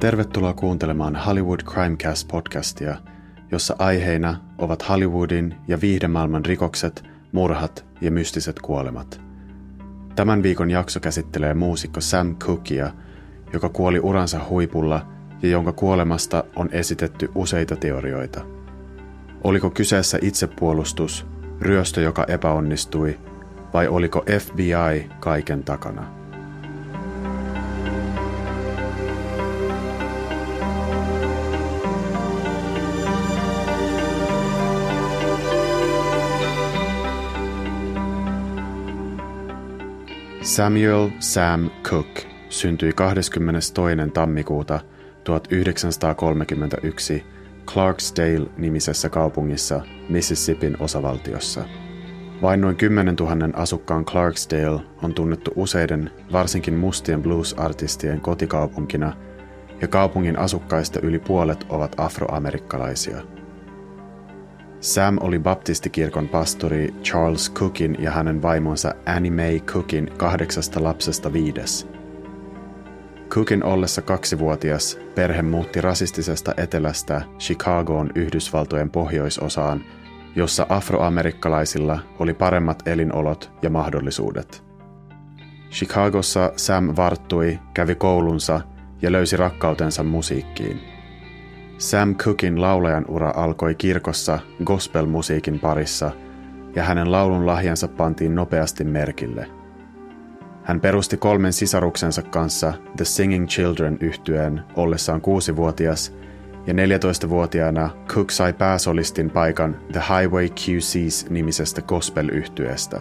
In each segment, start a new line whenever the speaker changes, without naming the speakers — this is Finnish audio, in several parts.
Tervetuloa kuuntelemaan Hollywood Crimecast-podcastia, jossa aiheina ovat Hollywoodin ja viihdemaailman rikokset, murhat ja mystiset kuolemat. Tämän viikon jakso käsittelee muusikko Sam Cookia, joka kuoli uransa huipulla ja jonka kuolemasta on esitetty useita teorioita. Oliko kyseessä itsepuolustus, ryöstö, joka epäonnistui, vai oliko FBI kaiken takana? Samuel Sam Cook syntyi 22. tammikuuta 1931 Clarksdale-nimisessä kaupungissa Mississippin osavaltiossa. Vain noin 10 000 asukkaan Clarksdale on tunnettu useiden, varsinkin mustien blues-artistien kotikaupunkina, ja kaupungin asukkaista yli puolet ovat afroamerikkalaisia. Sam oli baptistikirkon pastori Charles Cookin ja hänen vaimonsa Annie Mae Cookin kahdeksasta lapsesta viides. Cookin ollessa kaksivuotias perhe muutti rasistisesta etelästä Chicagoon Yhdysvaltojen pohjoisosaan, jossa afroamerikkalaisilla oli paremmat elinolot ja mahdollisuudet. Chicagossa Sam varttui, kävi koulunsa ja löysi rakkautensa musiikkiin – Sam Cookin laulajan ura alkoi kirkossa gospelmusiikin parissa ja hänen laulun lahjansa pantiin nopeasti merkille. Hän perusti kolmen sisaruksensa kanssa The Singing Children yhtyeen ollessaan kuusivuotias ja 14-vuotiaana Cook sai pääsolistin paikan The Highway QCs nimisestä gospel-yhtyeestä.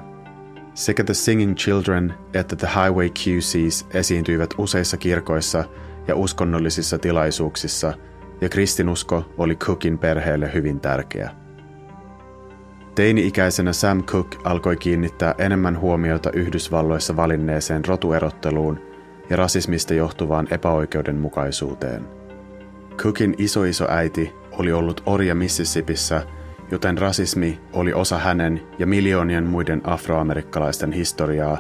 Sekä The Singing Children että The Highway QCs esiintyivät useissa kirkoissa ja uskonnollisissa tilaisuuksissa – ja kristinusko oli Cookin perheelle hyvin tärkeä. Teini-ikäisenä Sam Cook alkoi kiinnittää enemmän huomiota Yhdysvalloissa valinneeseen rotuerotteluun ja rasismista johtuvaan epäoikeudenmukaisuuteen. Cookin isoisoäiti oli ollut orja Mississippissä, joten rasismi oli osa hänen ja miljoonien muiden afroamerikkalaisten historiaa,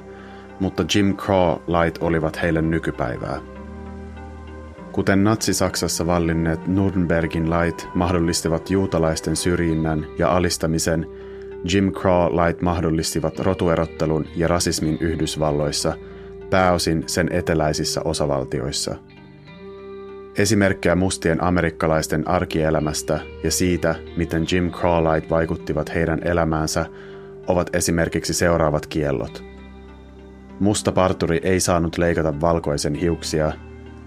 mutta Jim Crow-lait olivat heille nykypäivää. Kuten Natsi-Saksassa vallinneet Nürnbergin lait mahdollistivat juutalaisten syrjinnän ja alistamisen, Jim Crow-lait mahdollistivat rotuerottelun ja rasismin Yhdysvalloissa, pääosin sen eteläisissä osavaltioissa. Esimerkkejä mustien amerikkalaisten arkielämästä ja siitä, miten Jim Crow-lait vaikuttivat heidän elämäänsä, ovat esimerkiksi seuraavat kiellot. Musta parturi ei saanut leikata valkoisen hiuksia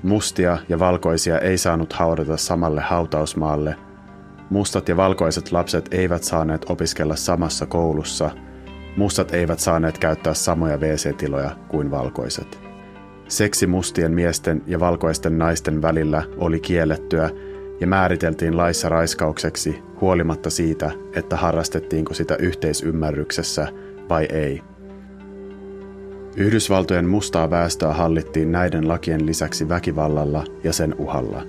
Mustia ja valkoisia ei saanut haudata samalle hautausmaalle. Mustat ja valkoiset lapset eivät saaneet opiskella samassa koulussa. Mustat eivät saaneet käyttää samoja WC-tiloja kuin valkoiset. Seksi mustien miesten ja valkoisten naisten välillä oli kiellettyä ja määriteltiin laissa raiskaukseksi huolimatta siitä, että harrastettiinko sitä yhteisymmärryksessä vai ei. Yhdysvaltojen mustaa väestöä hallittiin näiden lakien lisäksi väkivallalla ja sen uhalla.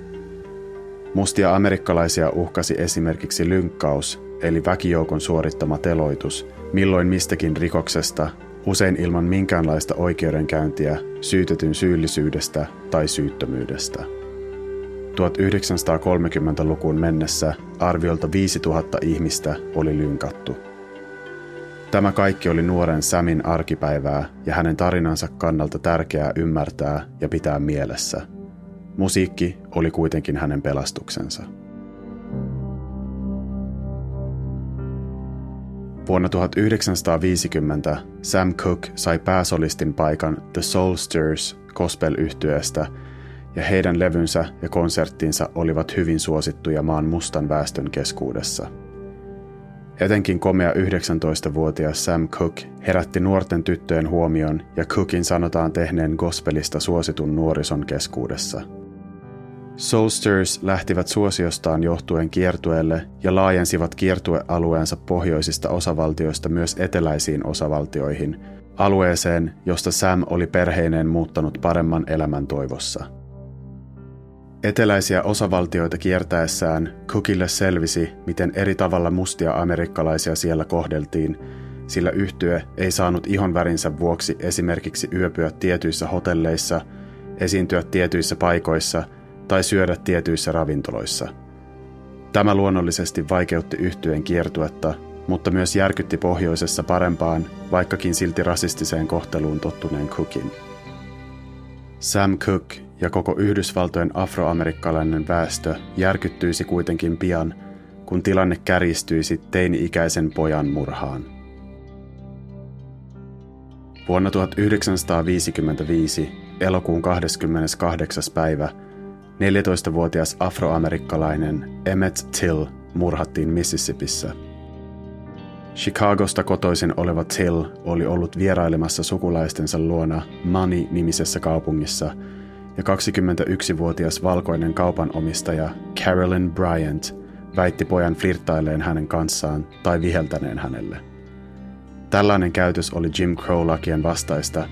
Mustia amerikkalaisia uhkasi esimerkiksi lynkkaus, eli väkijoukon suorittama teloitus, milloin mistäkin rikoksesta, usein ilman minkäänlaista oikeudenkäyntiä, syytetyn syyllisyydestä tai syyttömyydestä. 1930-lukuun mennessä arviolta 5000 ihmistä oli lynkattu. Tämä kaikki oli nuoren Samin arkipäivää ja hänen tarinansa kannalta tärkeää ymmärtää ja pitää mielessä. Musiikki oli kuitenkin hänen pelastuksensa. Vuonna 1950 Sam Cooke sai pääsolistin paikan The Soulsters gospel-yhtyeestä ja heidän levynsä ja konserttinsa olivat hyvin suosittuja maan mustan väestön keskuudessa – Etenkin komea 19-vuotias Sam Cook herätti nuorten tyttöjen huomion ja Cookin sanotaan tehneen gospelista suositun nuorison keskuudessa. Soulsters lähtivät suosiostaan johtuen kiertueelle ja laajensivat kiertuealueensa pohjoisista osavaltioista myös eteläisiin osavaltioihin, alueeseen, josta Sam oli perheineen muuttanut paremman elämän toivossa – Eteläisiä osavaltioita kiertäessään Cookille selvisi, miten eri tavalla mustia amerikkalaisia siellä kohdeltiin, sillä yhtye ei saanut ihonvärinsä vuoksi esimerkiksi yöpyä tietyissä hotelleissa, esiintyä tietyissä paikoissa tai syödä tietyissä ravintoloissa. Tämä luonnollisesti vaikeutti yhtyeen kiertuetta, mutta myös järkytti pohjoisessa parempaan, vaikkakin silti rasistiseen kohteluun tottuneen Cookin. Sam Cook ja koko Yhdysvaltojen afroamerikkalainen väestö järkyttyisi kuitenkin pian, kun tilanne kärjistyisi teini-ikäisen pojan murhaan. Vuonna 1955, elokuun 28. päivä, 14-vuotias afroamerikkalainen Emmett Till murhattiin Mississippissä. Chicagosta kotoisin oleva Till oli ollut vierailemassa sukulaistensa luona Money-nimisessä kaupungissa – ja 21-vuotias valkoinen kaupanomistaja Carolyn Bryant väitti pojan flirttailleen hänen kanssaan tai viheltäneen hänelle. Tällainen käytös oli Jim Crow-lakien vastaista,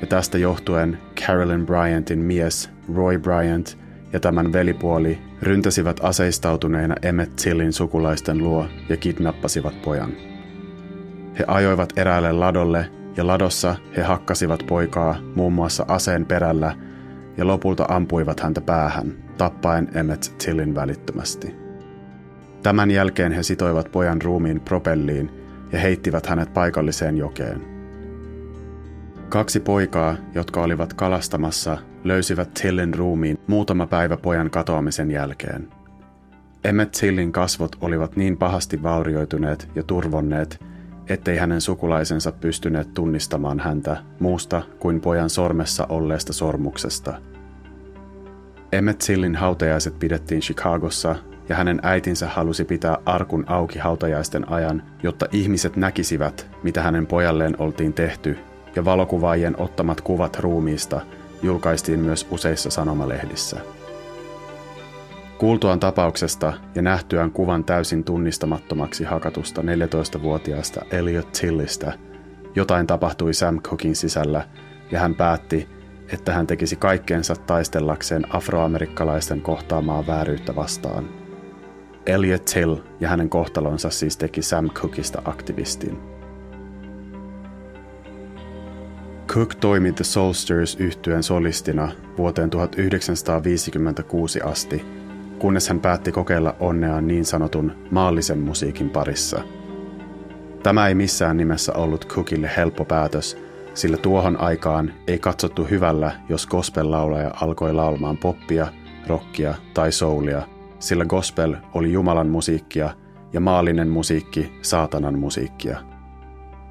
ja tästä johtuen Carolyn Bryantin mies Roy Bryant ja tämän velipuoli ryntäsivät aseistautuneina Emmett Tillin sukulaisten luo ja kidnappasivat pojan. He ajoivat eräälle ladolle ja ladossa he hakkasivat poikaa muun muassa aseen perällä ja lopulta ampuivat häntä päähän, tappaen Emmet Tillin välittömästi. Tämän jälkeen he sitoivat pojan ruumiin propelliin ja heittivät hänet paikalliseen jokeen. Kaksi poikaa, jotka olivat kalastamassa, löysivät Tillin ruumiin muutama päivä pojan katoamisen jälkeen. Emmet Tillin kasvot olivat niin pahasti vaurioituneet ja turvonneet, ettei hänen sukulaisensa pystyneet tunnistamaan häntä muusta kuin pojan sormessa olleesta sormuksesta. Emmett Sillin hautajaiset pidettiin Chicagossa ja hänen äitinsä halusi pitää arkun auki hautajaisten ajan, jotta ihmiset näkisivät, mitä hänen pojalleen oltiin tehty, ja valokuvaajien ottamat kuvat ruumiista julkaistiin myös useissa sanomalehdissä. Kuultuaan tapauksesta ja nähtyään kuvan täysin tunnistamattomaksi hakatusta 14-vuotiaasta Elliot Tillistä, jotain tapahtui Sam Cookin sisällä ja hän päätti, että hän tekisi kaikkeensa taistellakseen afroamerikkalaisten kohtaamaa vääryyttä vastaan. Elliot Till ja hänen kohtalonsa siis teki Sam Cookista aktivistin. Cook toimi The Soulsters yhtyeen solistina vuoteen 1956 asti – kunnes hän päätti kokeilla onneaan niin sanotun maallisen musiikin parissa. Tämä ei missään nimessä ollut Cookille helppo päätös, sillä tuohon aikaan ei katsottu hyvällä, jos gospel-laulaja alkoi laulamaan poppia, rockia tai soulia, sillä gospel oli Jumalan musiikkia ja maallinen musiikki saatanan musiikkia.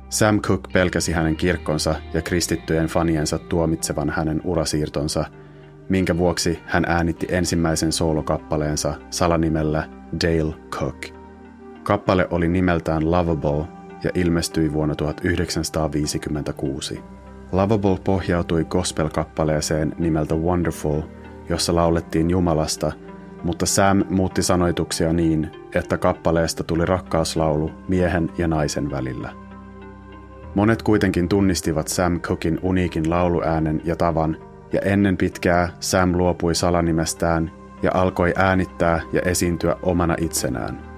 Sam Cook pelkäsi hänen kirkkonsa ja kristittyjen faniensa tuomitsevan hänen urasiirtonsa – minkä vuoksi hän äänitti ensimmäisen soolokappaleensa salanimellä Dale Cook. Kappale oli nimeltään Lovable ja ilmestyi vuonna 1956. Lovable pohjautui gospel-kappaleeseen nimeltä Wonderful, jossa laulettiin Jumalasta, mutta Sam muutti sanoituksia niin, että kappaleesta tuli rakkauslaulu miehen ja naisen välillä. Monet kuitenkin tunnistivat Sam Cookin uniikin lauluäänen ja tavan, ja ennen pitkää Sam luopui salanimestään ja alkoi äänittää ja esiintyä omana itsenään.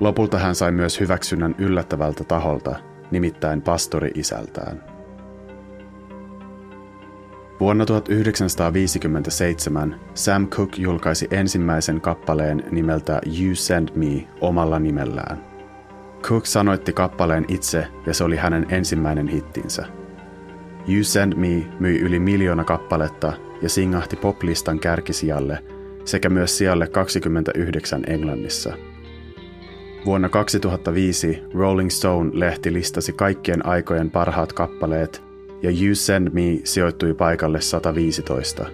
Lopulta hän sai myös hyväksynnän yllättävältä taholta, nimittäin pastori-isältään. Vuonna 1957 Sam Cooke julkaisi ensimmäisen kappaleen nimeltä You Send Me omalla nimellään. Cook sanoitti kappaleen itse ja se oli hänen ensimmäinen hittinsä – You Send Me myi yli miljoona kappaletta ja singahti poplistan kärkisijalle sekä myös sijalle 29 Englannissa. Vuonna 2005 Rolling Stone-lehti listasi kaikkien aikojen parhaat kappaleet ja You Send Me sijoittui paikalle 115.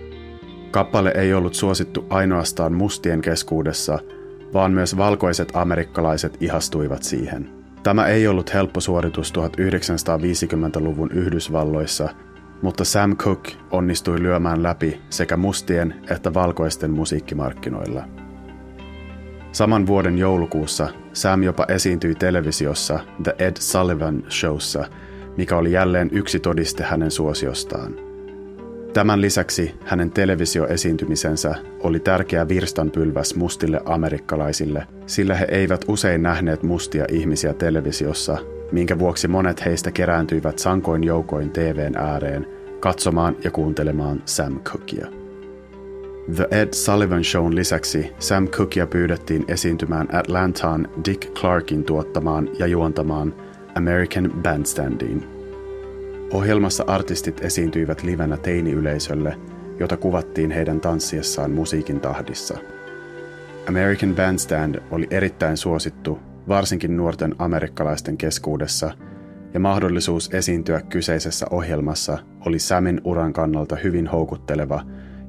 Kappale ei ollut suosittu ainoastaan mustien keskuudessa, vaan myös valkoiset amerikkalaiset ihastuivat siihen – Tämä ei ollut helppo suoritus 1950-luvun Yhdysvalloissa, mutta Sam Cooke onnistui lyömään läpi sekä mustien että valkoisten musiikkimarkkinoilla. Saman vuoden joulukuussa Sam jopa esiintyi televisiossa The Ed Sullivan Showssa, mikä oli jälleen yksi todiste hänen suosiostaan. Tämän lisäksi hänen televisioesiintymisensä oli tärkeä virstanpylväs mustille amerikkalaisille, sillä he eivät usein nähneet mustia ihmisiä televisiossa, minkä vuoksi monet heistä kerääntyivät sankoin joukoin TVn ääreen katsomaan ja kuuntelemaan Sam Cookia. The Ed Sullivan Shown lisäksi Sam Cookia pyydettiin esiintymään Atlantaan Dick Clarkin tuottamaan ja juontamaan American Bandstandiin. Ohjelmassa artistit esiintyivät livenä teiniyleisölle, jota kuvattiin heidän tanssiessaan musiikin tahdissa. American Bandstand oli erittäin suosittu, varsinkin nuorten amerikkalaisten keskuudessa, ja mahdollisuus esiintyä kyseisessä ohjelmassa oli Samin uran kannalta hyvin houkutteleva,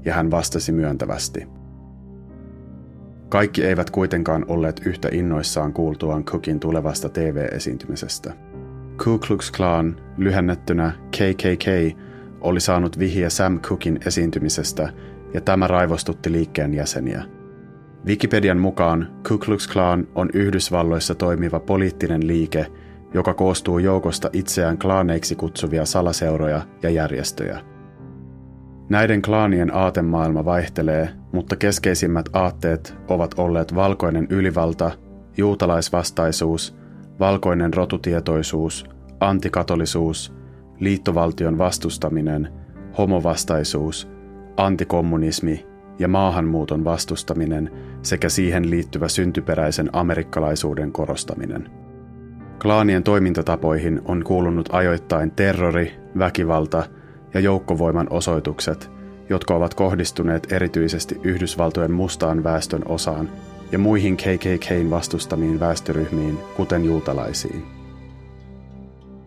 ja hän vastasi myöntävästi. Kaikki eivät kuitenkaan olleet yhtä innoissaan kuultuaan Cookin tulevasta TV-esiintymisestä. Ku Klux Klan, lyhennettynä KKK, oli saanut vihiä Sam Cookin esiintymisestä ja tämä raivostutti liikkeen jäseniä. Wikipedian mukaan Ku Klux Klan on Yhdysvalloissa toimiva poliittinen liike, joka koostuu joukosta itseään klaaneiksi kutsuvia salaseuroja ja järjestöjä. Näiden klaanien aatemaailma vaihtelee, mutta keskeisimmät aatteet ovat olleet valkoinen ylivalta, juutalaisvastaisuus, valkoinen rotutietoisuus, antikatolisuus, liittovaltion vastustaminen, homovastaisuus, antikommunismi ja maahanmuuton vastustaminen sekä siihen liittyvä syntyperäisen amerikkalaisuuden korostaminen. Klaanien toimintatapoihin on kuulunut ajoittain terrori, väkivalta ja joukkovoiman osoitukset, jotka ovat kohdistuneet erityisesti Yhdysvaltojen mustaan väestön osaan ja muihin KKKn vastustamiin väestöryhmiin, kuten juutalaisiin.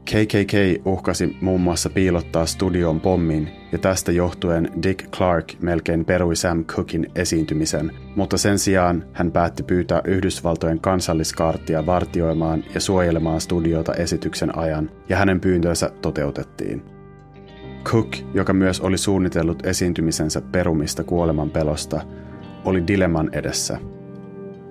KKK uhkasi muun muassa piilottaa studion pommin ja tästä johtuen Dick Clark melkein perui Sam Cookin esiintymisen, mutta sen sijaan hän päätti pyytää Yhdysvaltojen kansalliskaartia vartioimaan ja suojelemaan studiota esityksen ajan, ja hänen pyyntönsä toteutettiin. Cook, joka myös oli suunnitellut esiintymisensä perumista kuoleman pelosta, oli dilemman edessä –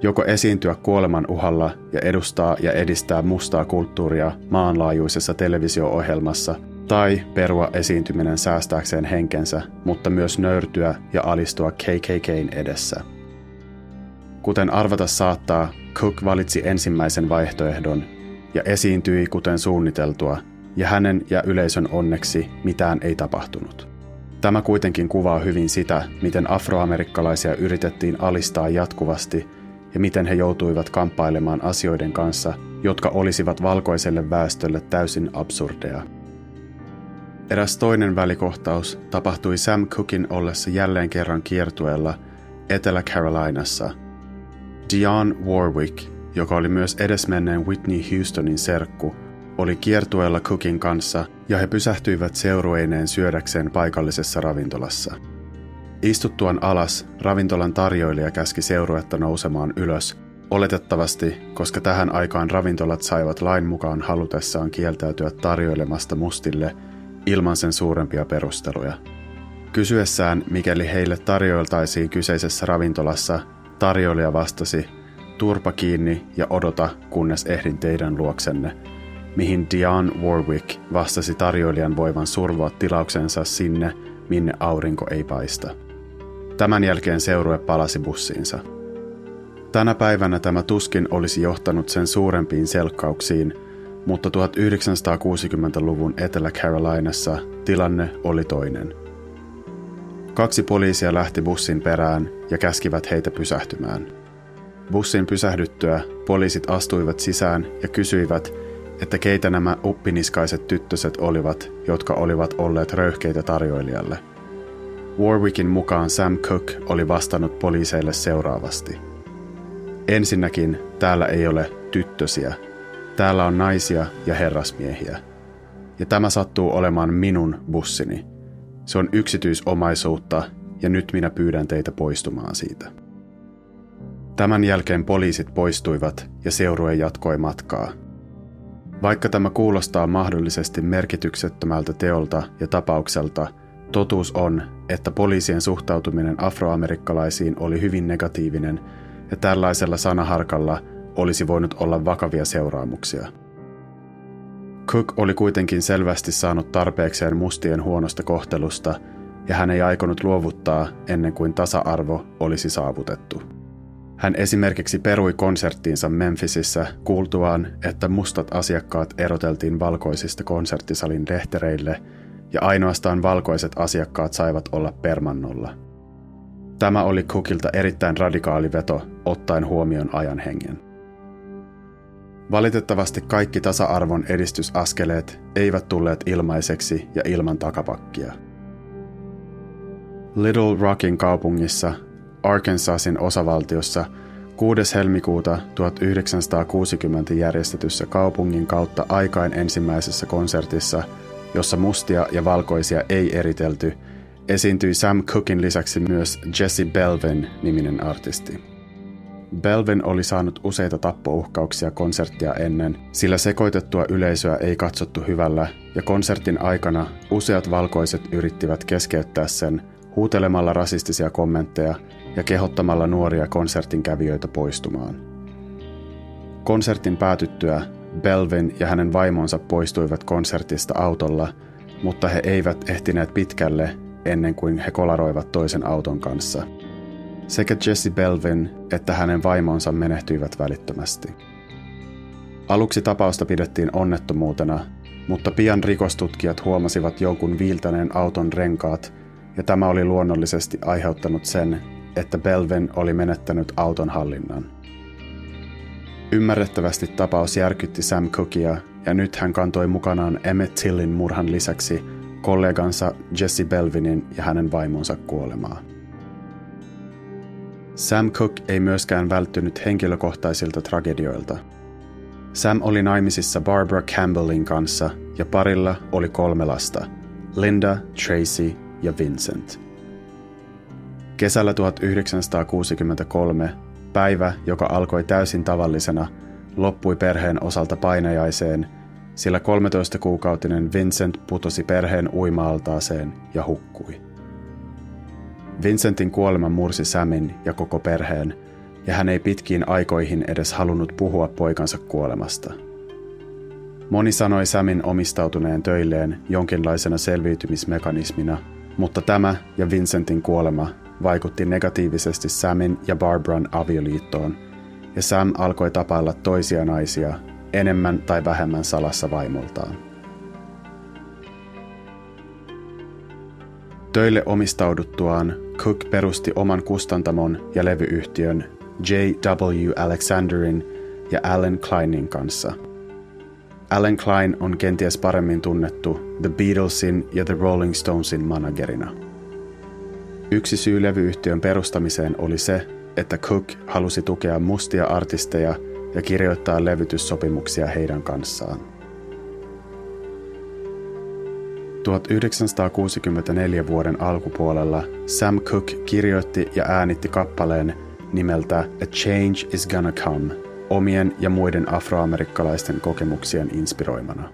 joko esiintyä kuoleman uhalla ja edustaa ja edistää mustaa kulttuuria maanlaajuisessa televisio-ohjelmassa, tai perua esiintyminen säästääkseen henkensä, mutta myös nöyrtyä ja alistua KKKn edessä. Kuten arvata saattaa, Cook valitsi ensimmäisen vaihtoehdon ja esiintyi kuten suunniteltua, ja hänen ja yleisön onneksi mitään ei tapahtunut. Tämä kuitenkin kuvaa hyvin sitä, miten afroamerikkalaisia yritettiin alistaa jatkuvasti ja miten he joutuivat kamppailemaan asioiden kanssa, jotka olisivat valkoiselle väestölle täysin absurdeja. Eräs toinen välikohtaus tapahtui Sam Cookin ollessa jälleen kerran kiertueella Etelä-Carolinassa. Dion Warwick, joka oli myös edesmenneen Whitney Houstonin serkku, oli kiertueella Cookin kanssa ja he pysähtyivät seurueineen syödäkseen paikallisessa ravintolassa – Istuttuaan alas, ravintolan tarjoilija käski seuruetta nousemaan ylös, oletettavasti, koska tähän aikaan ravintolat saivat lain mukaan halutessaan kieltäytyä tarjoilemasta mustille ilman sen suurempia perusteluja. Kysyessään, mikäli heille tarjoiltaisiin kyseisessä ravintolassa, tarjoilija vastasi, turpa kiinni ja odota, kunnes ehdin teidän luoksenne, mihin Dion Warwick vastasi tarjoilijan voivan survoa tilauksensa sinne, minne aurinko ei paista. Tämän jälkeen seurue palasi bussiinsa. Tänä päivänä tämä tuskin olisi johtanut sen suurempiin selkkauksiin, mutta 1960-luvun Etelä-Carolinassa tilanne oli toinen. Kaksi poliisia lähti bussin perään ja käskivät heitä pysähtymään. Bussin pysähdyttyä poliisit astuivat sisään ja kysyivät, että keitä nämä uppiniskaiset tyttöset olivat, jotka olivat olleet röyhkeitä tarjoilijalle – Warwickin mukaan Sam Cook oli vastannut poliiseille seuraavasti. Ensinnäkin täällä ei ole tyttösiä. Täällä on naisia ja herrasmiehiä. Ja tämä sattuu olemaan minun bussini. Se on yksityisomaisuutta ja nyt minä pyydän teitä poistumaan siitä. Tämän jälkeen poliisit poistuivat ja seurue jatkoi matkaa. Vaikka tämä kuulostaa mahdollisesti merkityksettömältä teolta ja tapaukselta – Totuus on, että poliisien suhtautuminen afroamerikkalaisiin oli hyvin negatiivinen ja tällaisella sanaharkalla olisi voinut olla vakavia seuraamuksia. Cook oli kuitenkin selvästi saanut tarpeekseen mustien huonosta kohtelusta ja hän ei aikonut luovuttaa ennen kuin tasa-arvo olisi saavutettu. Hän esimerkiksi perui konserttiinsa Memphisissä kuultuaan, että mustat asiakkaat eroteltiin valkoisista konserttisalin lehtereille – ja ainoastaan valkoiset asiakkaat saivat olla permannolla. Tämä oli Cookilta erittäin radikaali veto, ottaen huomioon ajan hengen. Valitettavasti kaikki tasa-arvon edistysaskeleet eivät tulleet ilmaiseksi ja ilman takapakkia. Little Rockin kaupungissa, Arkansasin osavaltiossa – 6. helmikuuta 1960 järjestetyssä kaupungin kautta aikain ensimmäisessä konsertissa, jossa mustia ja valkoisia ei eritelty, esiintyi Sam Cookin lisäksi myös Jesse Belvin niminen artisti. Belvin oli saanut useita tappouhkauksia konserttia ennen, sillä sekoitettua yleisöä ei katsottu hyvällä, ja konsertin aikana useat valkoiset yrittivät keskeyttää sen huutelemalla rasistisia kommentteja ja kehottamalla nuoria konsertin kävijöitä poistumaan. Konsertin päätyttyä Belvin ja hänen vaimonsa poistuivat konsertista autolla, mutta he eivät ehtineet pitkälle ennen kuin he kolaroivat toisen auton kanssa. Sekä Jesse Belvin että hänen vaimonsa menehtyivät välittömästi. Aluksi tapausta pidettiin onnettomuutena, mutta pian rikostutkijat huomasivat jonkun viiltäneen auton renkaat, ja tämä oli luonnollisesti aiheuttanut sen, että Belven oli menettänyt auton hallinnan. Ymmärrettävästi tapaus järkytti Sam Cookia ja nyt hän kantoi mukanaan Emmett Tillin murhan lisäksi kollegansa Jesse Belvinin ja hänen vaimonsa kuolemaa. Sam Cook ei myöskään välttynyt henkilökohtaisilta tragedioilta. Sam oli naimisissa Barbara Campbellin kanssa ja parilla oli kolme lasta, Linda, Tracy ja Vincent – Kesällä 1963 päivä, joka alkoi täysin tavallisena, loppui perheen osalta painajaiseen, sillä 13-kuukautinen Vincent putosi perheen uimaaltaaseen ja hukkui. Vincentin kuolema mursi Samin ja koko perheen, ja hän ei pitkiin aikoihin edes halunnut puhua poikansa kuolemasta. Moni sanoi Samin omistautuneen töilleen jonkinlaisena selviytymismekanismina, mutta tämä ja Vincentin kuolema vaikutti negatiivisesti Samin ja Barbaran avioliittoon, ja Sam alkoi tapailla toisia naisia enemmän tai vähemmän salassa vaimoltaan. Töille omistauduttuaan Cook perusti oman kustantamon ja levyyhtiön J.W. Alexanderin ja Alan Kleinin kanssa. Alan Klein on kenties paremmin tunnettu The Beatlesin ja The Rolling Stonesin managerina – Yksi syy levyyhtiön perustamiseen oli se, että Cook halusi tukea mustia artisteja ja kirjoittaa levytyssopimuksia heidän kanssaan. 1964 vuoden alkupuolella Sam Cooke kirjoitti ja äänitti kappaleen nimeltä A Change is Gonna Come omien ja muiden afroamerikkalaisten kokemuksien inspiroimana.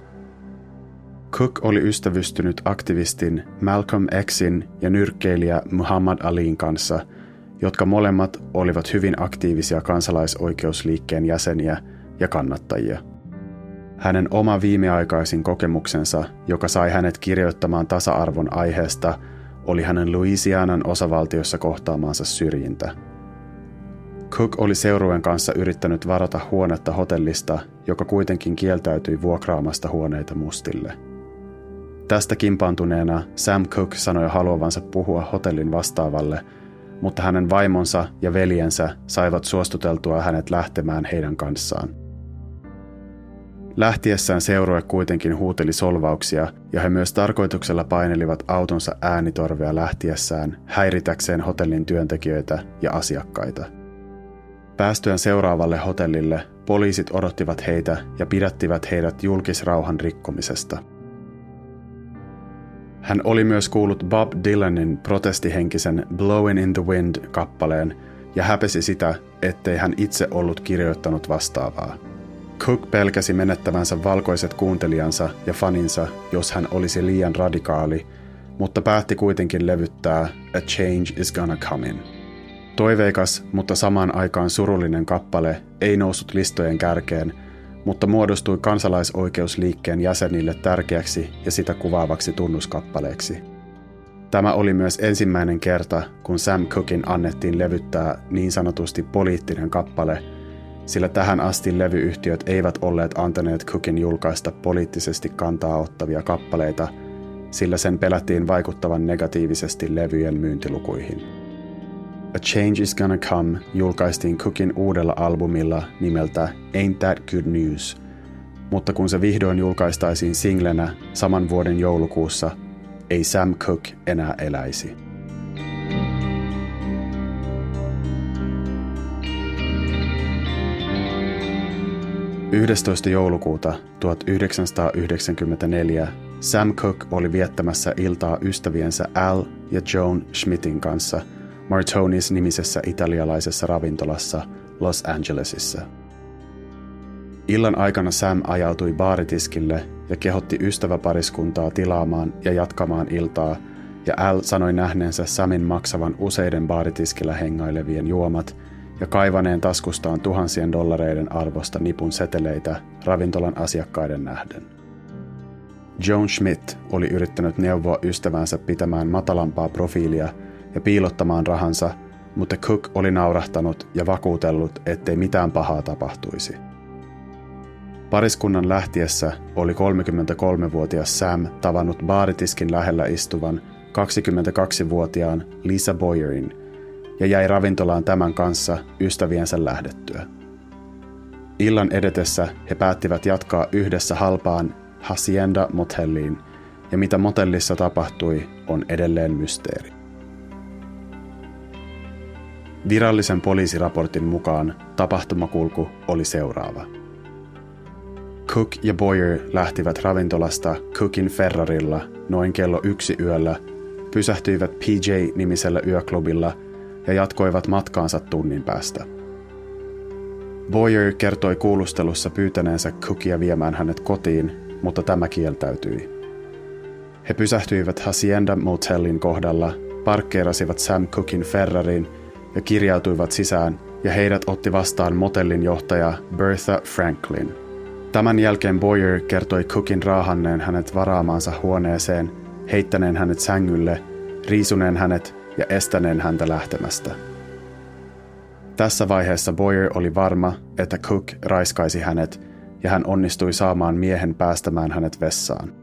Cook oli ystävystynyt aktivistin Malcolm Xin ja nyrkkeilijä Muhammad Aliin kanssa, jotka molemmat olivat hyvin aktiivisia kansalaisoikeusliikkeen jäseniä ja kannattajia. Hänen oma viimeaikaisin kokemuksensa, joka sai hänet kirjoittamaan tasa-arvon aiheesta, oli hänen Louisianan osavaltiossa kohtaamaansa syrjintä. Cook oli seurueen kanssa yrittänyt varata huonetta hotellista, joka kuitenkin kieltäytyi vuokraamasta huoneita mustille – Tästä kimpaantuneena Sam Cook sanoi haluavansa puhua hotellin vastaavalle, mutta hänen vaimonsa ja veljensä saivat suostuteltua hänet lähtemään heidän kanssaan. Lähtiessään seurue kuitenkin huuteli solvauksia ja he myös tarkoituksella painelivat autonsa äänitorvea lähtiessään häiritäkseen hotellin työntekijöitä ja asiakkaita. Päästyään seuraavalle hotellille poliisit odottivat heitä ja pidättivät heidät julkisrauhan rikkomisesta – hän oli myös kuullut Bob Dylanin protestihenkisen Blowin in the Wind-kappaleen ja häpesi sitä, ettei hän itse ollut kirjoittanut vastaavaa. Cook pelkäsi menettävänsä valkoiset kuuntelijansa ja faninsa, jos hän olisi liian radikaali, mutta päätti kuitenkin levyttää A Change is Gonna Come In. Toiveikas, mutta samaan aikaan surullinen kappale ei noussut listojen kärkeen – mutta muodostui kansalaisoikeusliikkeen jäsenille tärkeäksi ja sitä kuvaavaksi tunnuskappaleeksi. Tämä oli myös ensimmäinen kerta, kun Sam Cookin annettiin levyttää niin sanotusti poliittinen kappale, sillä tähän asti levyyhtiöt eivät olleet antaneet Cookin julkaista poliittisesti kantaa ottavia kappaleita, sillä sen pelättiin vaikuttavan negatiivisesti levyjen myyntilukuihin. A Change is Gonna Come julkaistiin Cookin uudella albumilla nimeltä Ain't That Good News, mutta kun se vihdoin julkaistaisiin singlenä saman vuoden joulukuussa, ei Sam Cooke enää eläisi. 11. joulukuuta 1994 Sam Cooke oli viettämässä iltaa ystäviensä Al ja Joan Schmidtin kanssa Martonis nimisessä italialaisessa ravintolassa Los Angelesissa. Illan aikana Sam ajautui baaritiskille ja kehotti ystäväpariskuntaa tilaamaan ja jatkamaan iltaa, ja Al sanoi nähneensä Samin maksavan useiden baaritiskillä hengailevien juomat – ja kaivaneen taskustaan tuhansien dollareiden arvosta nipun seteleitä ravintolan asiakkaiden nähden. Joan Schmidt oli yrittänyt neuvoa ystävänsä pitämään matalampaa profiilia ja piilottamaan rahansa, mutta Cook oli naurahtanut ja vakuutellut, ettei mitään pahaa tapahtuisi. Pariskunnan lähtiessä oli 33-vuotias Sam tavannut baaritiskin lähellä istuvan 22-vuotiaan Lisa Boyerin – ja jäi ravintolaan tämän kanssa ystäviensä lähdettyä. Illan edetessä he päättivät jatkaa yhdessä halpaan Hacienda Motelliin, ja mitä motellissa tapahtui, on edelleen mysteeri. Virallisen poliisiraportin mukaan tapahtumakulku oli seuraava. Cook ja Boyer lähtivät ravintolasta Cookin Ferrarilla noin kello yksi yöllä, pysähtyivät PJ-nimisellä yöklubilla – ja jatkoivat matkaansa tunnin päästä. Boyer kertoi kuulustelussa pyytäneensä Cookia viemään hänet kotiin, mutta tämä kieltäytyi. He pysähtyivät Hacienda Motellin kohdalla, parkkeerasivat Sam Cookin Ferrarin ja kirjautuivat sisään, ja heidät otti vastaan motellin johtaja Bertha Franklin. Tämän jälkeen Boyer kertoi Cookin raahanneen hänet varaamaansa huoneeseen, heittäneen hänet sängylle, riisuneen hänet ja estäneen häntä lähtemästä. Tässä vaiheessa Boyer oli varma, että Cook raiskaisi hänet ja hän onnistui saamaan miehen päästämään hänet vessaan.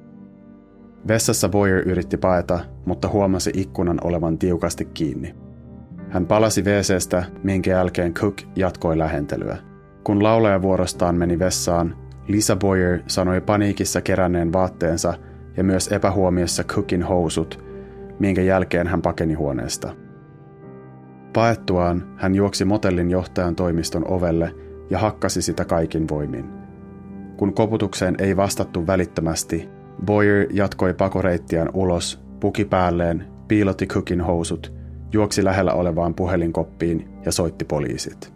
Vessassa Boyer yritti paeta, mutta huomasi ikkunan olevan tiukasti kiinni. Hän palasi WCstä, minkä jälkeen Cook jatkoi lähentelyä. Kun laulaja vuorostaan meni vessaan, Lisa Boyer sanoi paniikissa keränneen vaatteensa ja myös epähuomiossa Cookin housut – minkä jälkeen hän pakeni huoneesta. Paettuaan hän juoksi motellin johtajan toimiston ovelle ja hakkasi sitä kaikin voimin. Kun koputukseen ei vastattu välittömästi, Boyer jatkoi pakoreittiään ulos, puki päälleen, piilotti Cookin housut, juoksi lähellä olevaan puhelinkoppiin ja soitti poliisit.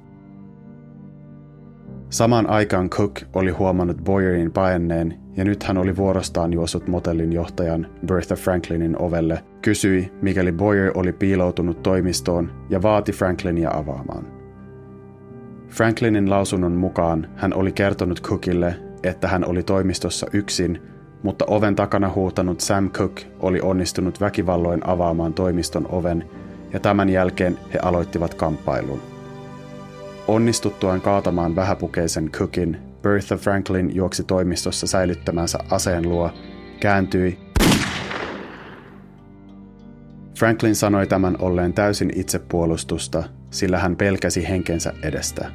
Samaan aikaan Cook oli huomannut Boyerin paenneen ja nyt hän oli vuorostaan juossut motellin johtajan Bertha Franklinin ovelle, kysyi, mikäli Boyer oli piiloutunut toimistoon ja vaati Franklinia avaamaan. Franklinin lausunnon mukaan hän oli kertonut Cookille, että hän oli toimistossa yksin, mutta oven takana huutanut Sam Cook oli onnistunut väkivalloin avaamaan toimiston oven ja tämän jälkeen he aloittivat kamppailun. Onnistuttuaan kaatamaan vähäpukeisen Cookin, Bertha Franklin juoksi toimistossa säilyttämänsä aseen luo, kääntyi. Franklin sanoi tämän olleen täysin itsepuolustusta, sillä hän pelkäsi henkensä edestä.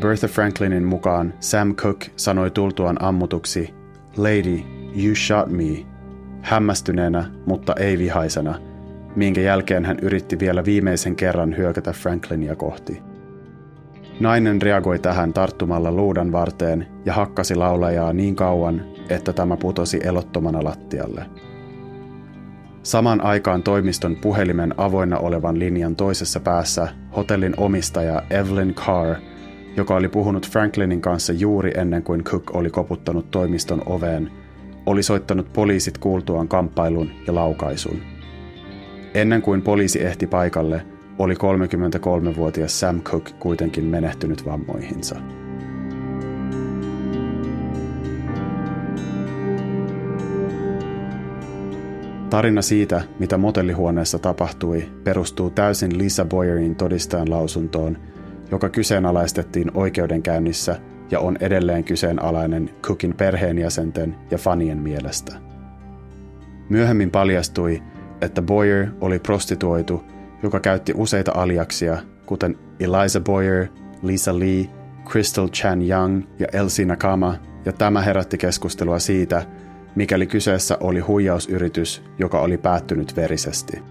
Bertha Franklinin mukaan Sam Cook sanoi tultuaan ammutuksi, Lady, you shot me, hämmästyneenä, mutta ei vihaisena, minkä jälkeen hän yritti vielä viimeisen kerran hyökätä Franklinia kohti. Nainen reagoi tähän tarttumalla luudan varteen ja hakkasi laulajaa niin kauan, että tämä putosi elottomana lattialle. Saman aikaan toimiston puhelimen avoinna olevan linjan toisessa päässä hotellin omistaja Evelyn Carr, joka oli puhunut Franklinin kanssa juuri ennen kuin Cook oli koputtanut toimiston oveen, oli soittanut poliisit kuultuaan kamppailun ja laukaisun. Ennen kuin poliisi ehti paikalle, oli 33-vuotias Sam Cook kuitenkin menehtynyt vammoihinsa. Tarina siitä, mitä motellihuoneessa tapahtui, perustuu täysin Lisa Boyerin todistajan lausuntoon, joka kyseenalaistettiin oikeudenkäynnissä ja on edelleen kyseenalainen Cookin perheenjäsenten ja fanien mielestä. Myöhemmin paljastui, että Boyer oli prostituoitu joka käytti useita aliaksia, kuten Eliza Boyer, Lisa Lee, Crystal Chan Young ja Elsie Nakama, ja tämä herätti keskustelua siitä, mikäli kyseessä oli huijausyritys, joka oli päättynyt verisesti.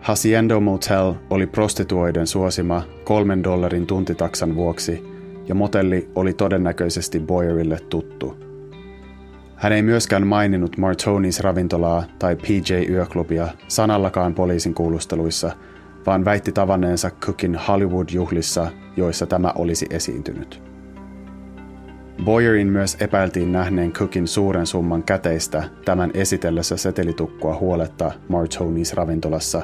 Haciendo Motel oli prostituoiden suosima kolmen dollarin tuntitaksan vuoksi, ja motelli oli todennäköisesti Boyerille tuttu. Hän ei myöskään maininnut Martonis ravintolaa tai PJ-yöklubia sanallakaan poliisin kuulusteluissa, vaan väitti tavanneensa Cookin Hollywood-juhlissa, joissa tämä olisi esiintynyt. Boyerin myös epäiltiin nähneen Cookin suuren summan käteistä tämän esitellessä setelitukkua huoletta Martonis ravintolassa,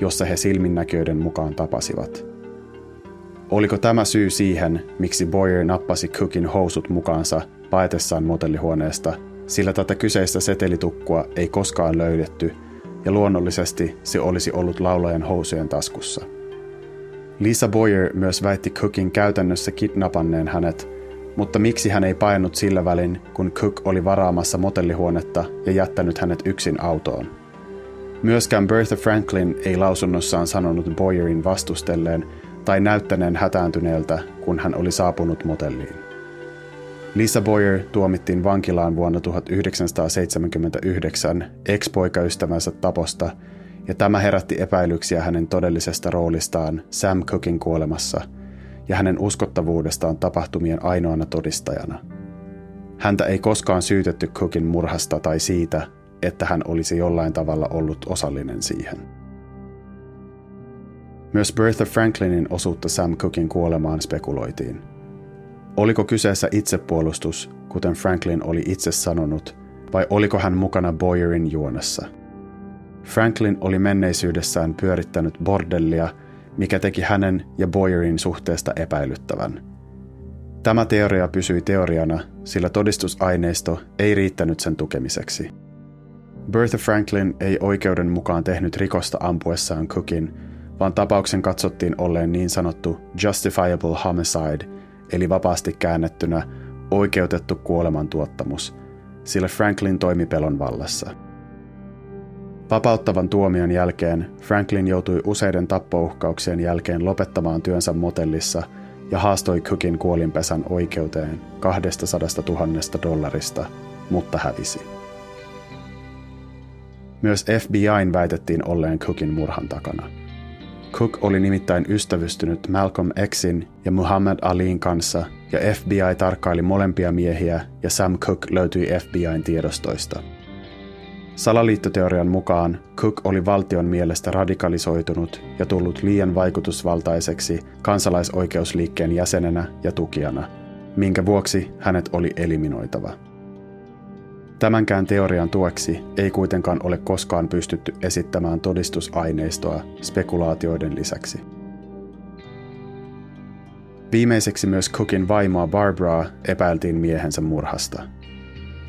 jossa he silminnäköiden mukaan tapasivat. Oliko tämä syy siihen, miksi Boyer nappasi Cookin housut mukaansa paetessaan motellihuoneesta, sillä tätä kyseistä setelitukkua ei koskaan löydetty, ja luonnollisesti se olisi ollut laulajan housujen taskussa. Lisa Boyer myös väitti Cookin käytännössä kidnappanneen hänet, mutta miksi hän ei painut sillä välin, kun Cook oli varaamassa motellihuonetta ja jättänyt hänet yksin autoon? Myöskään Bertha Franklin ei lausunnossaan sanonut Boyerin vastustelleen tai näyttäneen hätääntyneeltä, kun hän oli saapunut motelliin. Lisa Boyer tuomittiin vankilaan vuonna 1979 ex-poikaystävänsä taposta, ja tämä herätti epäilyksiä hänen todellisesta roolistaan Sam Cookin kuolemassa ja hänen uskottavuudestaan tapahtumien ainoana todistajana. Häntä ei koskaan syytetty Cookin murhasta tai siitä, että hän olisi jollain tavalla ollut osallinen siihen. Myös Bertha Franklinin osuutta Sam Cookin kuolemaan spekuloitiin. Oliko kyseessä itsepuolustus, kuten Franklin oli itse sanonut, vai oliko hän mukana Boyerin juonessa? Franklin oli menneisyydessään pyörittänyt bordellia, mikä teki hänen ja Boyerin suhteesta epäilyttävän. Tämä teoria pysyi teoriana, sillä todistusaineisto ei riittänyt sen tukemiseksi. Bertha Franklin ei oikeuden mukaan tehnyt rikosta ampuessaan Cookin, vaan tapauksen katsottiin olleen niin sanottu justifiable homicide, eli vapaasti käännettynä oikeutettu kuolemantuottamus, sillä Franklin toimi pelon vallassa. Vapauttavan tuomion jälkeen Franklin joutui useiden tappouhkauksien jälkeen lopettamaan työnsä motellissa ja haastoi Cookin kuolinpesän oikeuteen 200 000 dollarista, mutta hävisi. Myös FBIn väitettiin olleen Cookin murhan takana – Cook oli nimittäin ystävystynyt Malcolm Xin ja Muhammad Aliin kanssa, ja FBI tarkkaili molempia miehiä ja Sam Cook löytyi FBIn tiedostoista. Salaliittoteorian mukaan Cook oli valtion mielestä radikalisoitunut ja tullut liian vaikutusvaltaiseksi kansalaisoikeusliikkeen jäsenenä ja tukijana, minkä vuoksi hänet oli eliminoitava. Tämänkään teorian tueksi ei kuitenkaan ole koskaan pystytty esittämään todistusaineistoa spekulaatioiden lisäksi. Viimeiseksi myös Cookin vaimoa Barbaraa epäiltiin miehensä murhasta.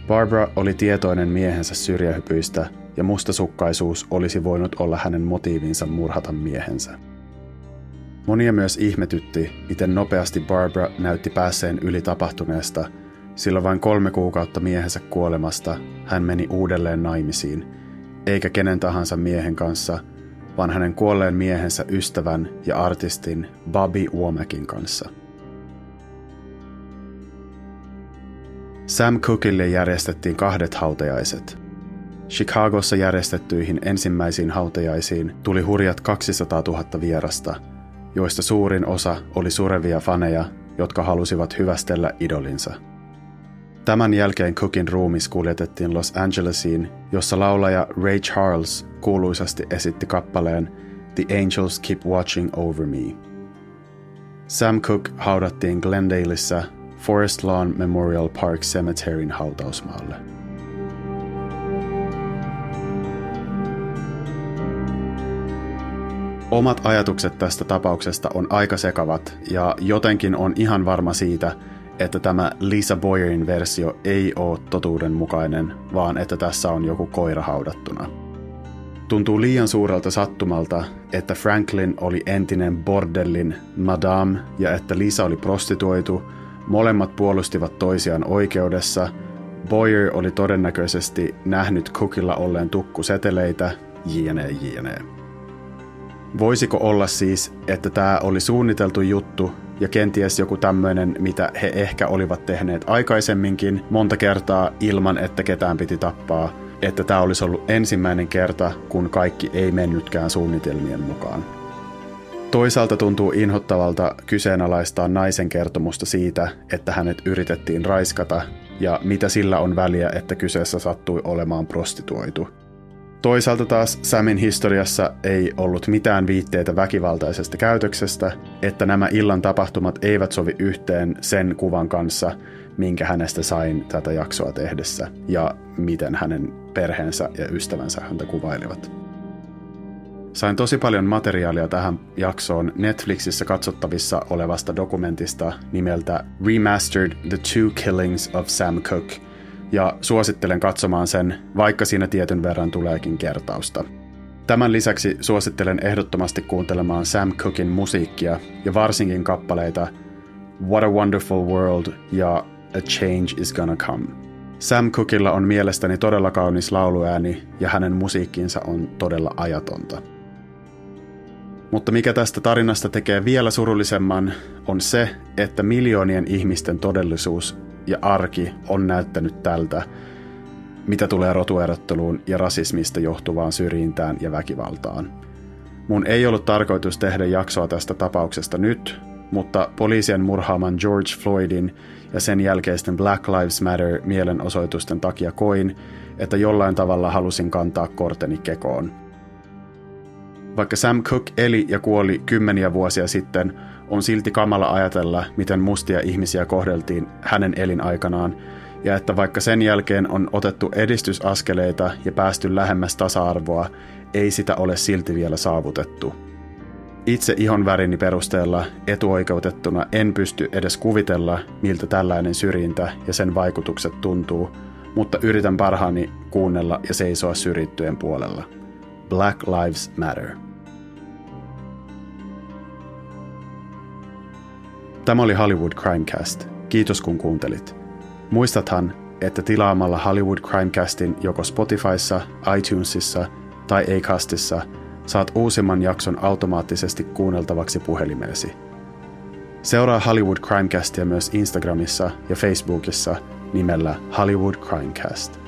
Barbara oli tietoinen miehensä syrjähypyistä ja mustasukkaisuus olisi voinut olla hänen motiivinsa murhata miehensä. Monia myös ihmetytti, miten nopeasti Barbara näytti päässeen yli tapahtuneesta – sillä vain kolme kuukautta miehensä kuolemasta hän meni uudelleen naimisiin, eikä kenen tahansa miehen kanssa, vaan hänen kuolleen miehensä ystävän ja artistin Bobby Womakin kanssa. Sam Cookille järjestettiin kahdet hautajaiset. Chicagossa järjestettyihin ensimmäisiin hautajaisiin tuli hurjat 200 000 vierasta, joista suurin osa oli surevia faneja, jotka halusivat hyvästellä idolinsa – Tämän jälkeen Cookin ruumis kuljetettiin Los Angelesiin, jossa laulaja Ray Charles kuuluisasti esitti kappaleen The Angels Keep Watching Over Me. Sam Cook haudattiin Glendaleissa Forest Lawn Memorial Park Cemeteryn hautausmaalle. Omat ajatukset tästä tapauksesta on aika sekavat ja jotenkin on ihan varma siitä, että tämä Lisa Boyerin versio ei ole totuudenmukainen, vaan että tässä on joku koira haudattuna. Tuntuu liian suurelta sattumalta, että Franklin oli entinen bordellin madame ja että Lisa oli prostituoitu, molemmat puolustivat toisiaan oikeudessa, Boyer oli todennäköisesti nähnyt Cookilla olleen tukkuseteleitä, jne jne. Voisiko olla siis, että tämä oli suunniteltu juttu ja kenties joku tämmöinen, mitä he ehkä olivat tehneet aikaisemminkin monta kertaa ilman, että ketään piti tappaa, että tämä olisi ollut ensimmäinen kerta, kun kaikki ei mennytkään suunnitelmien mukaan. Toisaalta tuntuu inhottavalta kyseenalaistaa naisen kertomusta siitä, että hänet yritettiin raiskata ja mitä sillä on väliä, että kyseessä sattui olemaan prostituoitu. Toisaalta taas Samin historiassa ei ollut mitään viitteitä väkivaltaisesta käytöksestä, että nämä illan tapahtumat eivät sovi yhteen sen kuvan kanssa, minkä hänestä sain tätä jaksoa tehdessä ja miten hänen perheensä ja ystävänsä häntä kuvailivat. Sain tosi paljon materiaalia tähän jaksoon Netflixissä katsottavissa olevasta dokumentista nimeltä Remastered The Two Killings of Sam Cooke, ja suosittelen katsomaan sen, vaikka siinä tietyn verran tuleekin kertausta. Tämän lisäksi suosittelen ehdottomasti kuuntelemaan Sam Cookin musiikkia ja varsinkin kappaleita What a Wonderful World ja A Change is Gonna Come. Sam Cookilla on mielestäni todella kaunis lauluääni ja hänen musiikkinsa on todella ajatonta. Mutta mikä tästä tarinasta tekee vielä surullisemman, on se, että miljoonien ihmisten todellisuus ja arki on näyttänyt tältä, mitä tulee rotuerotteluun ja rasismista johtuvaan syrjintään ja väkivaltaan. Mun ei ollut tarkoitus tehdä jaksoa tästä tapauksesta nyt, mutta poliisien murhaaman George Floydin ja sen jälkeisten Black Lives Matter mielenosoitusten takia koin, että jollain tavalla halusin kantaa korteni kekoon – vaikka Sam Cooke eli ja kuoli kymmeniä vuosia sitten, on silti kamala ajatella, miten mustia ihmisiä kohdeltiin hänen elinaikanaan, ja että vaikka sen jälkeen on otettu edistysaskeleita ja päästy lähemmäs tasa-arvoa, ei sitä ole silti vielä saavutettu. Itse ihon värini perusteella etuoikeutettuna en pysty edes kuvitella, miltä tällainen syrjintä ja sen vaikutukset tuntuu, mutta yritän parhaani kuunnella ja seisoa syrjittyjen puolella. Black Lives Matter. Tämä oli Hollywood Crimecast. Kiitos kun kuuntelit. Muistathan, että tilaamalla Hollywood Crimecastin joko Spotifyssa, iTunesissa tai Acastissa saat uusimman jakson automaattisesti kuunneltavaksi puhelimeesi. Seuraa Hollywood Crimecastia myös Instagramissa ja Facebookissa nimellä Hollywood Crimecast.